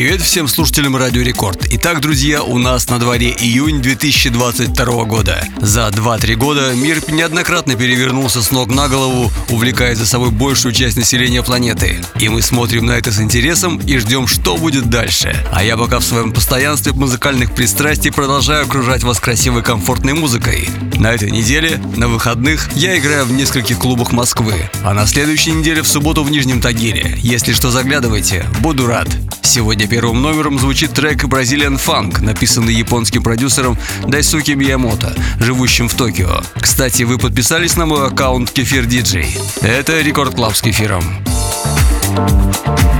Привет всем слушателям Радио Рекорд. Итак, друзья, у нас на дворе июнь 2022 года. За 2-3 года мир неоднократно перевернулся с ног на голову, увлекая за собой большую часть населения планеты. И мы смотрим на это с интересом и ждем, что будет дальше. А я пока в своем постоянстве музыкальных пристрастий продолжаю окружать вас красивой комфортной музыкой. На этой неделе, на выходных, я играю в нескольких клубах Москвы. А на следующей неделе в субботу в Нижнем Тагиле. Если что, заглядывайте. Буду рад. Сегодня первым номером звучит трек Brazilian Funk, написанный японским продюсером Дайсуки Миямото, живущим в Токио. Кстати, вы подписались на мой аккаунт Кефир Диджей. Это Record Club с кефиром. Кефир.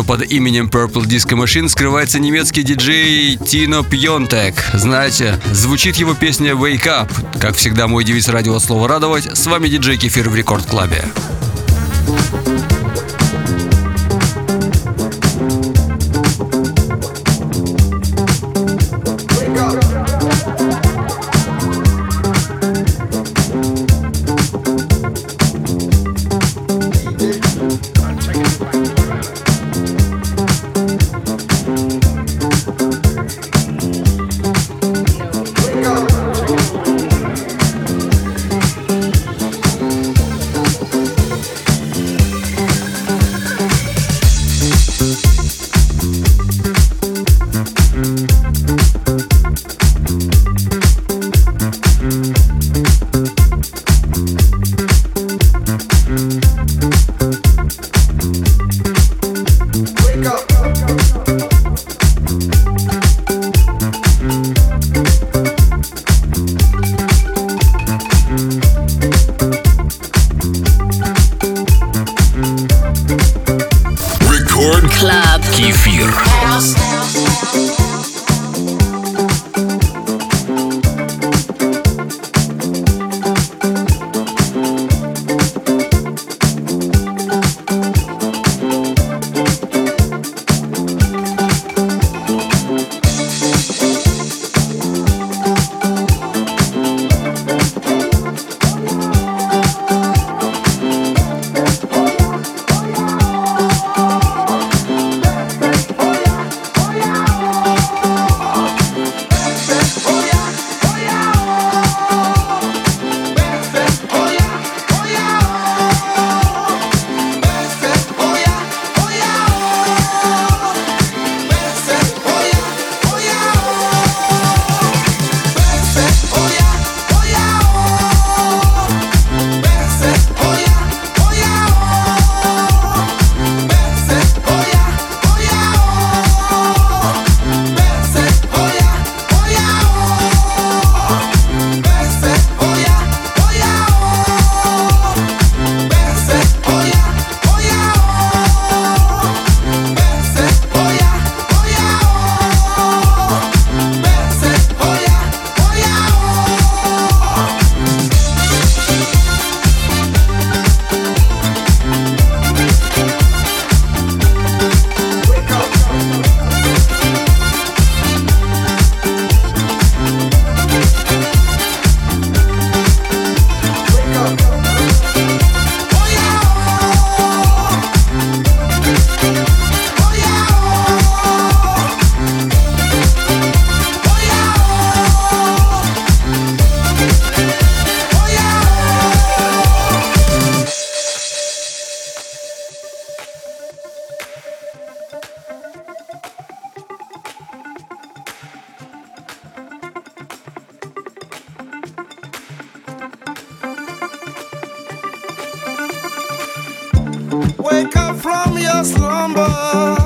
Что под именем Purple Disco Machine скрывается немецкий диджей Тино Пьонтек. Знаете, звучит его песня Wake Up. Как всегда, мой девиз радио «Слово радовать». С вами диджей Кефир в Рекорд Клабе. wake up from your slumber.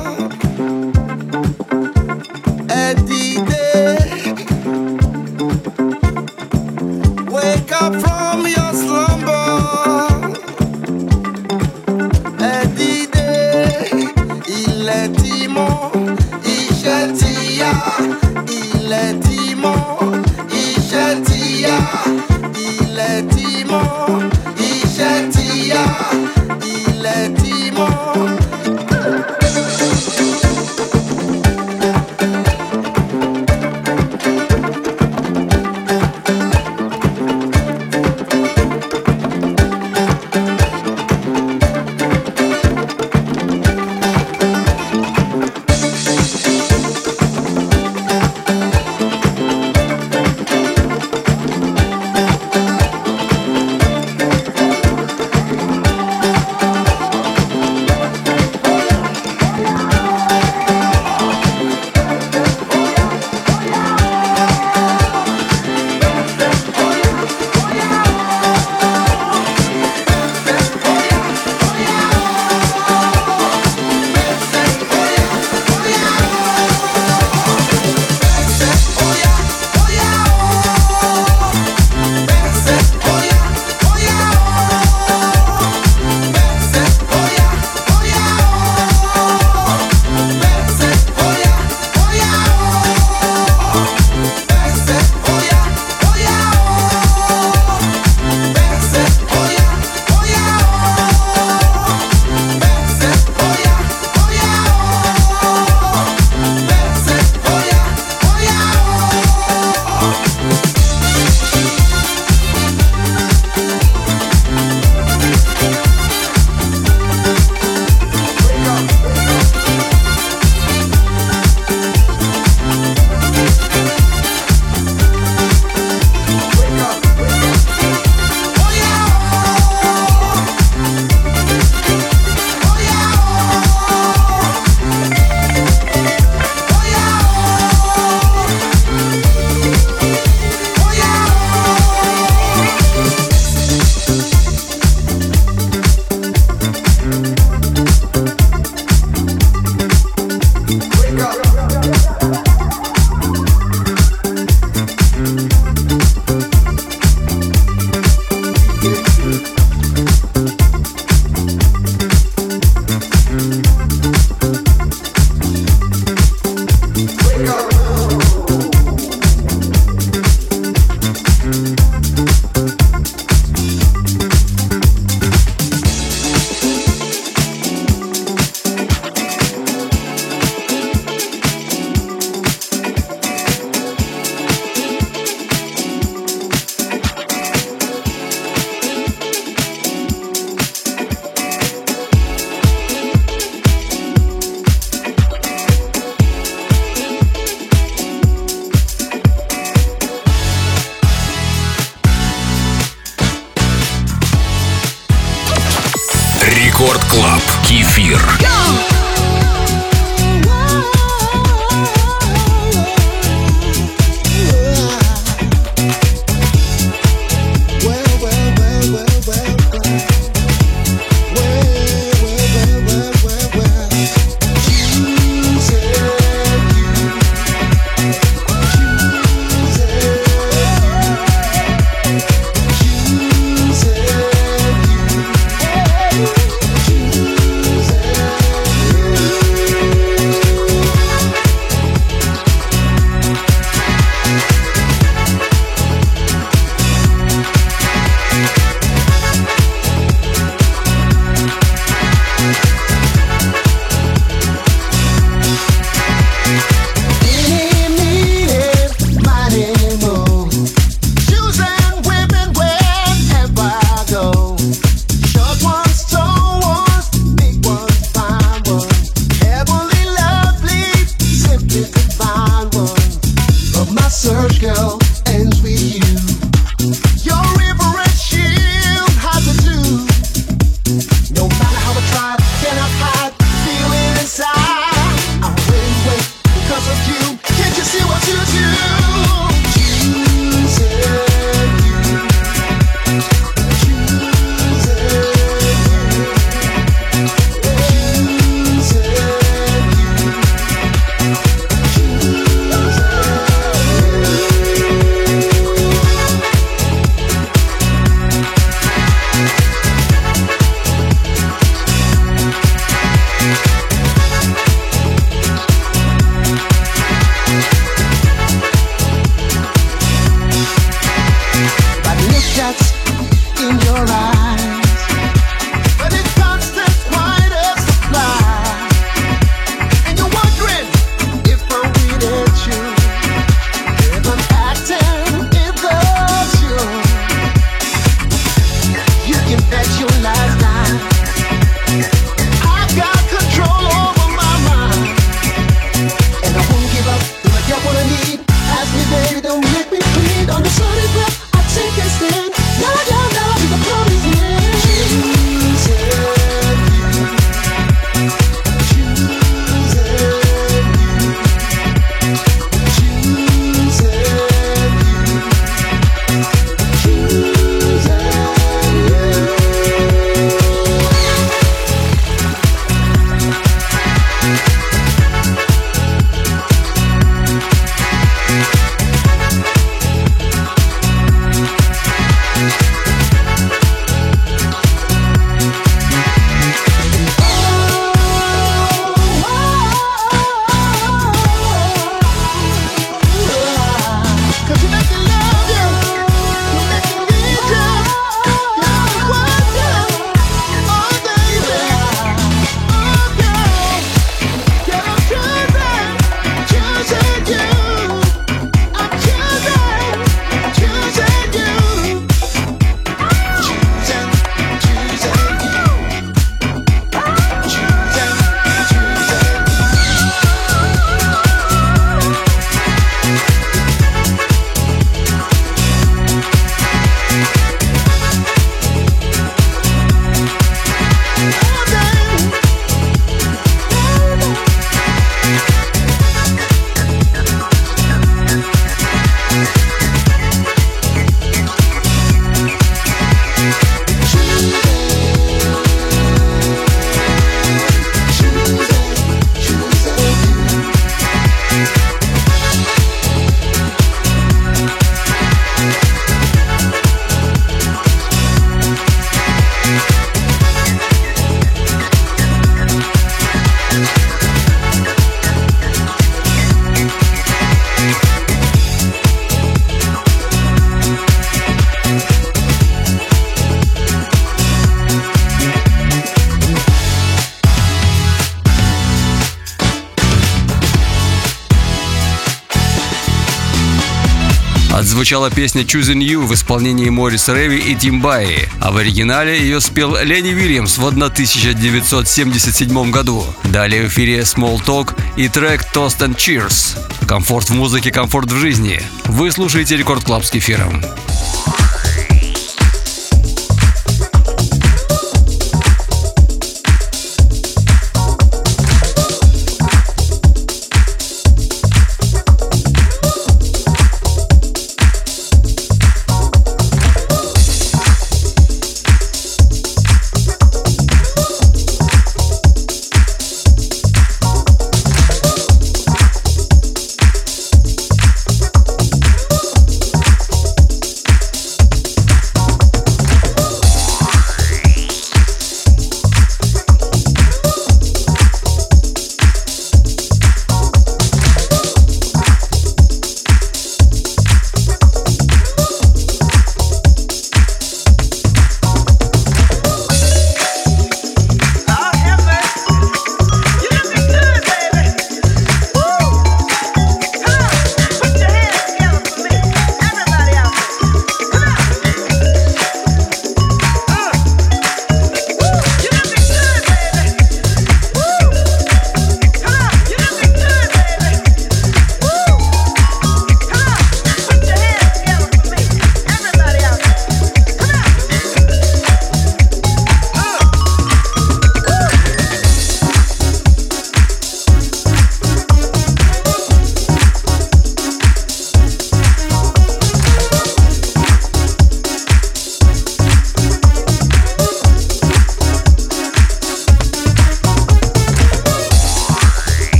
Отзвучала песня Choosing You в исполнении Морис Рэви и Тим Байи, а в оригинале ее спел Ленни Вильямс в 1977 году. Далее в эфире Small Talk и трек Toast and Cheers. Комфорт в музыке, комфорт в жизни. Вы слушаете Record Club с кефиром.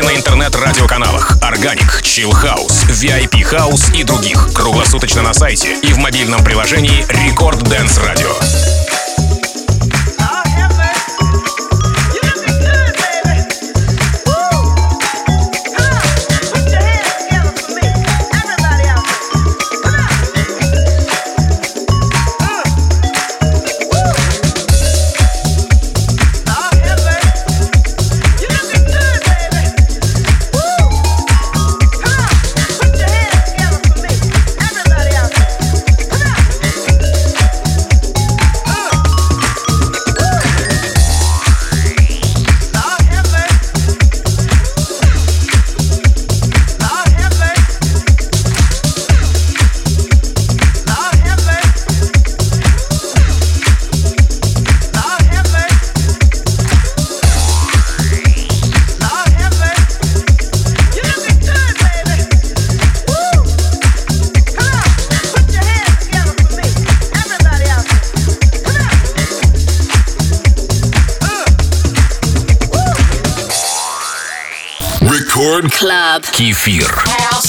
Найдете на интернет-радиоканалах Organic, Chill House, VIP House и других круглосуточно на сайте и в мобильном приложении Record Dance Radio. Club. Кефир. Миллиарде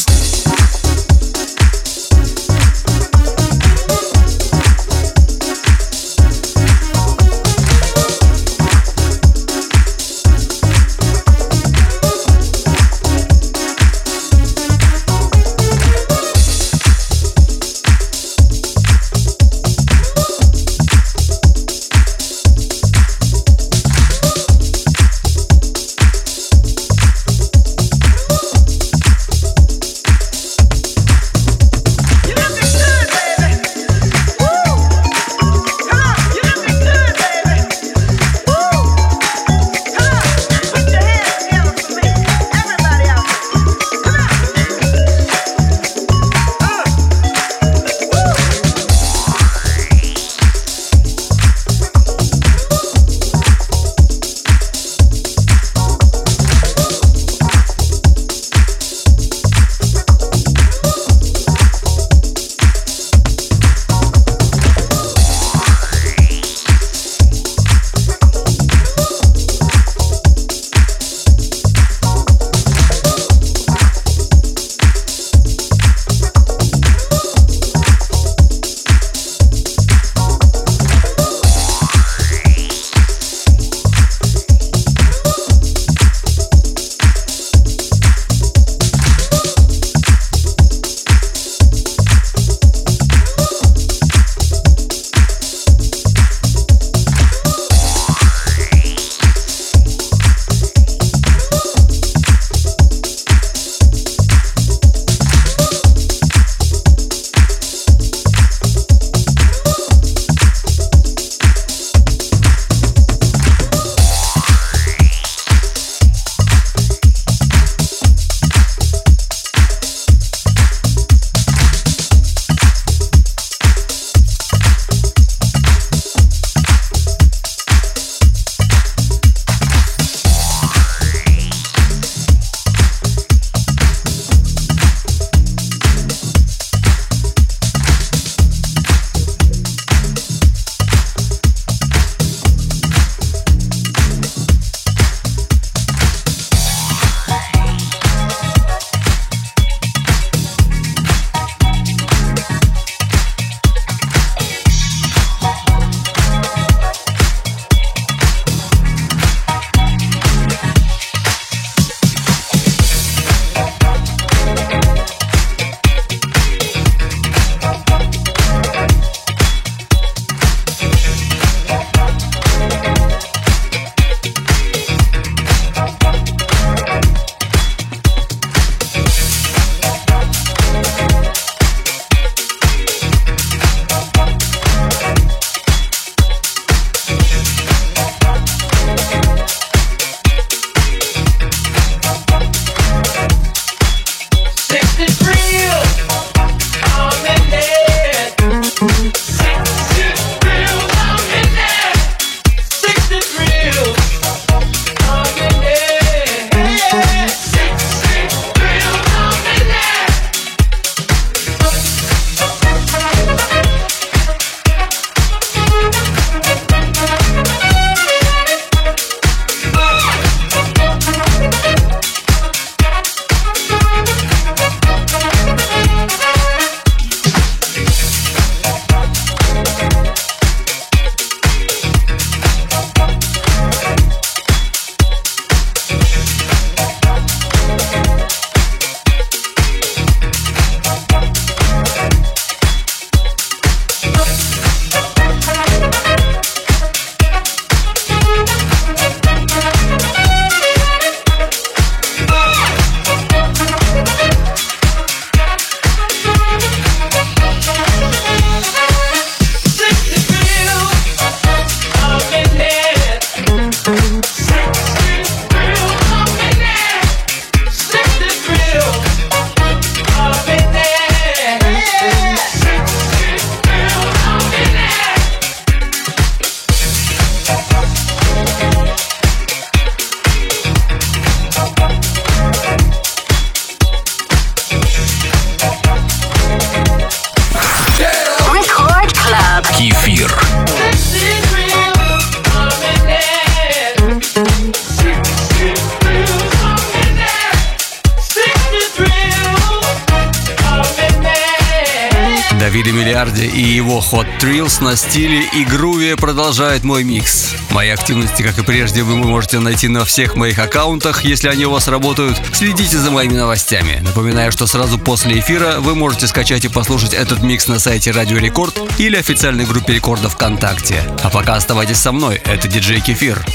На стиле и груве продолжает мой микс. Мои активности, как и прежде, вы можете найти на всех моих аккаунтах, если они у вас работают. Следите за моими новостями. Напоминаю, что сразу после эфира вы можете скачать и послушать этот микс на сайте Радио Рекорд или официальной группе рекорда ВКонтакте. А пока оставайтесь со мной, это диджей Кефир.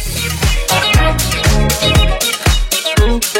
Club.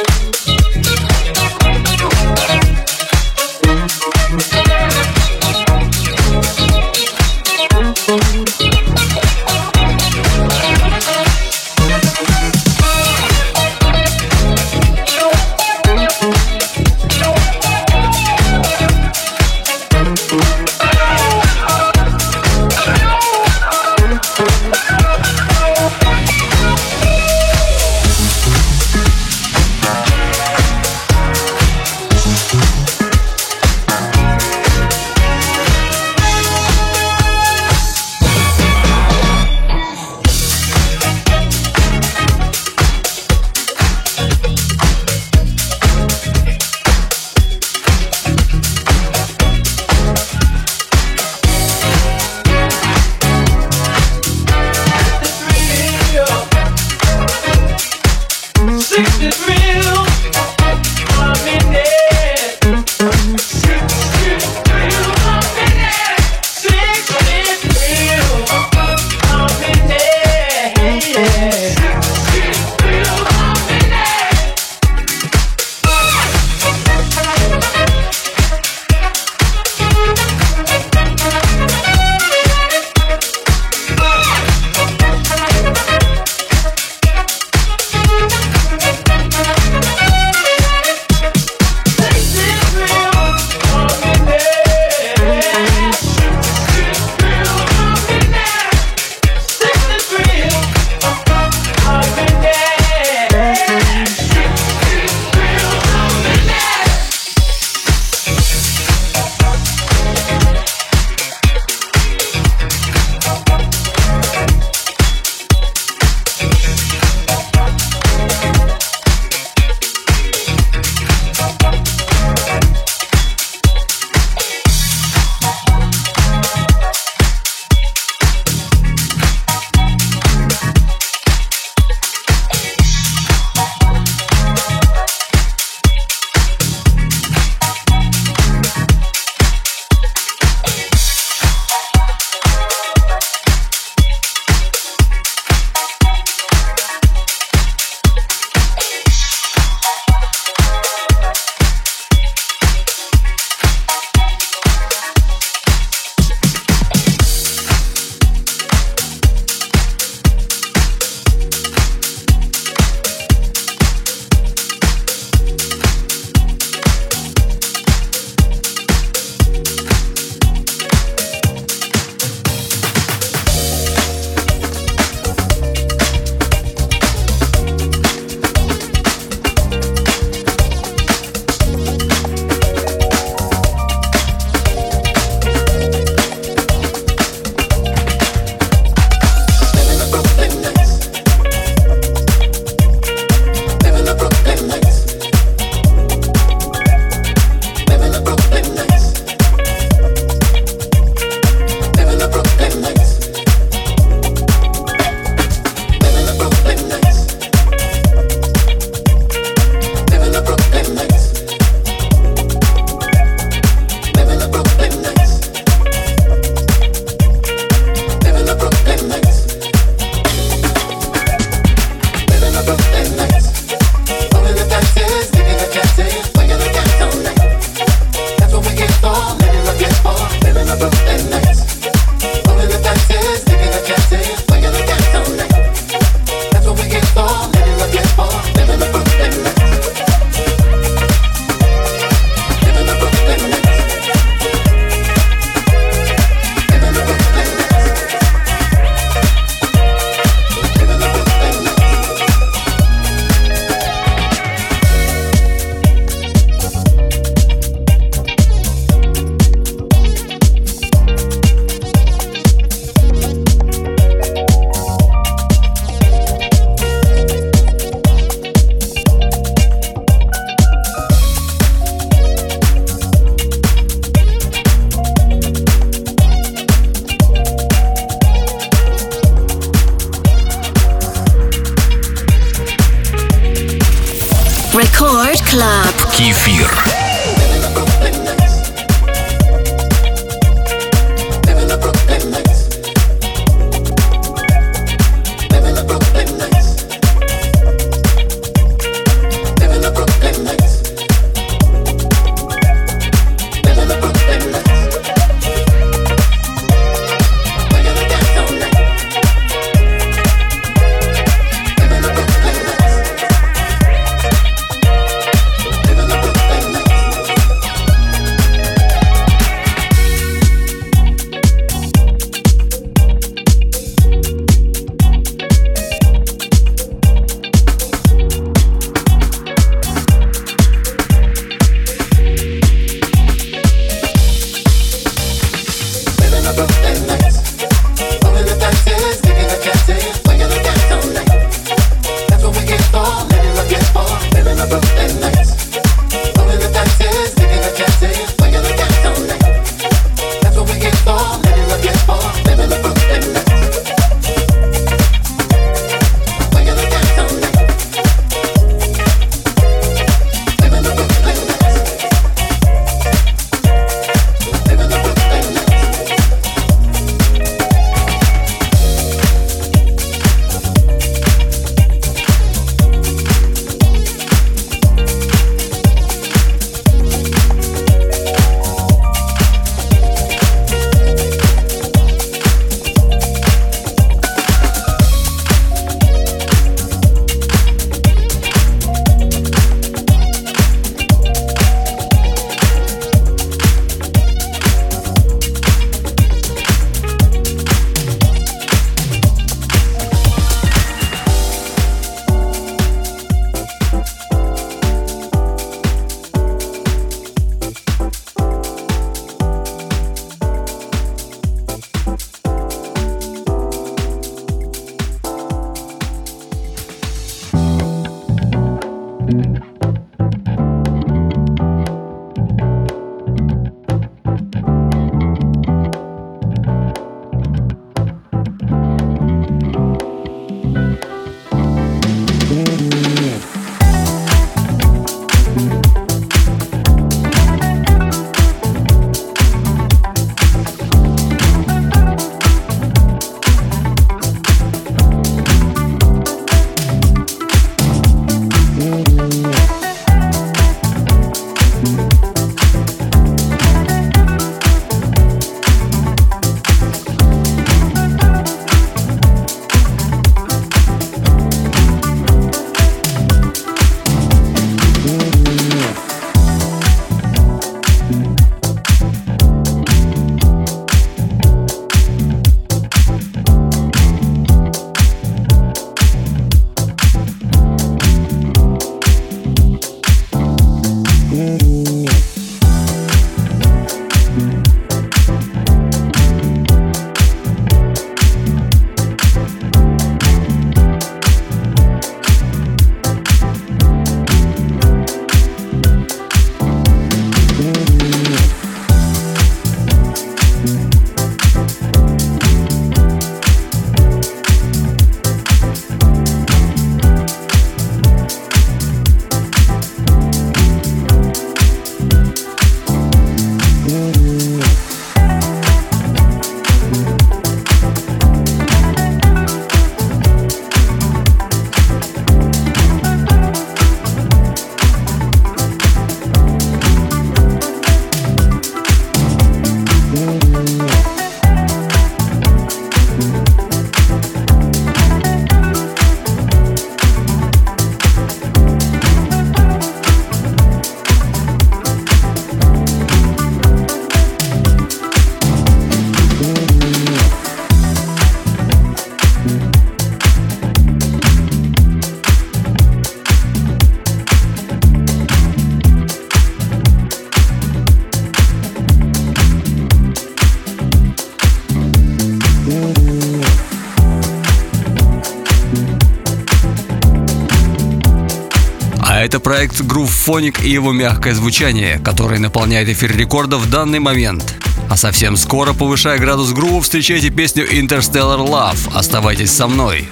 Это проект Groove Phonic и его мягкое звучание, которое наполняет эфир рекорда в данный момент. А совсем скоро, повышая градус грува, встречайте песню Interstellar Love. Оставайтесь со мной.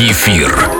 Кефир.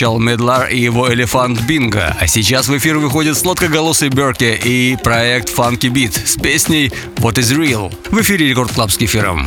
Отзвучал Medlar и его Elephant Bingo, а сейчас в эфир выходит сладкоголосый Берки и проект Funky Beat с песней What is Real в эфире Record Club с кефиром.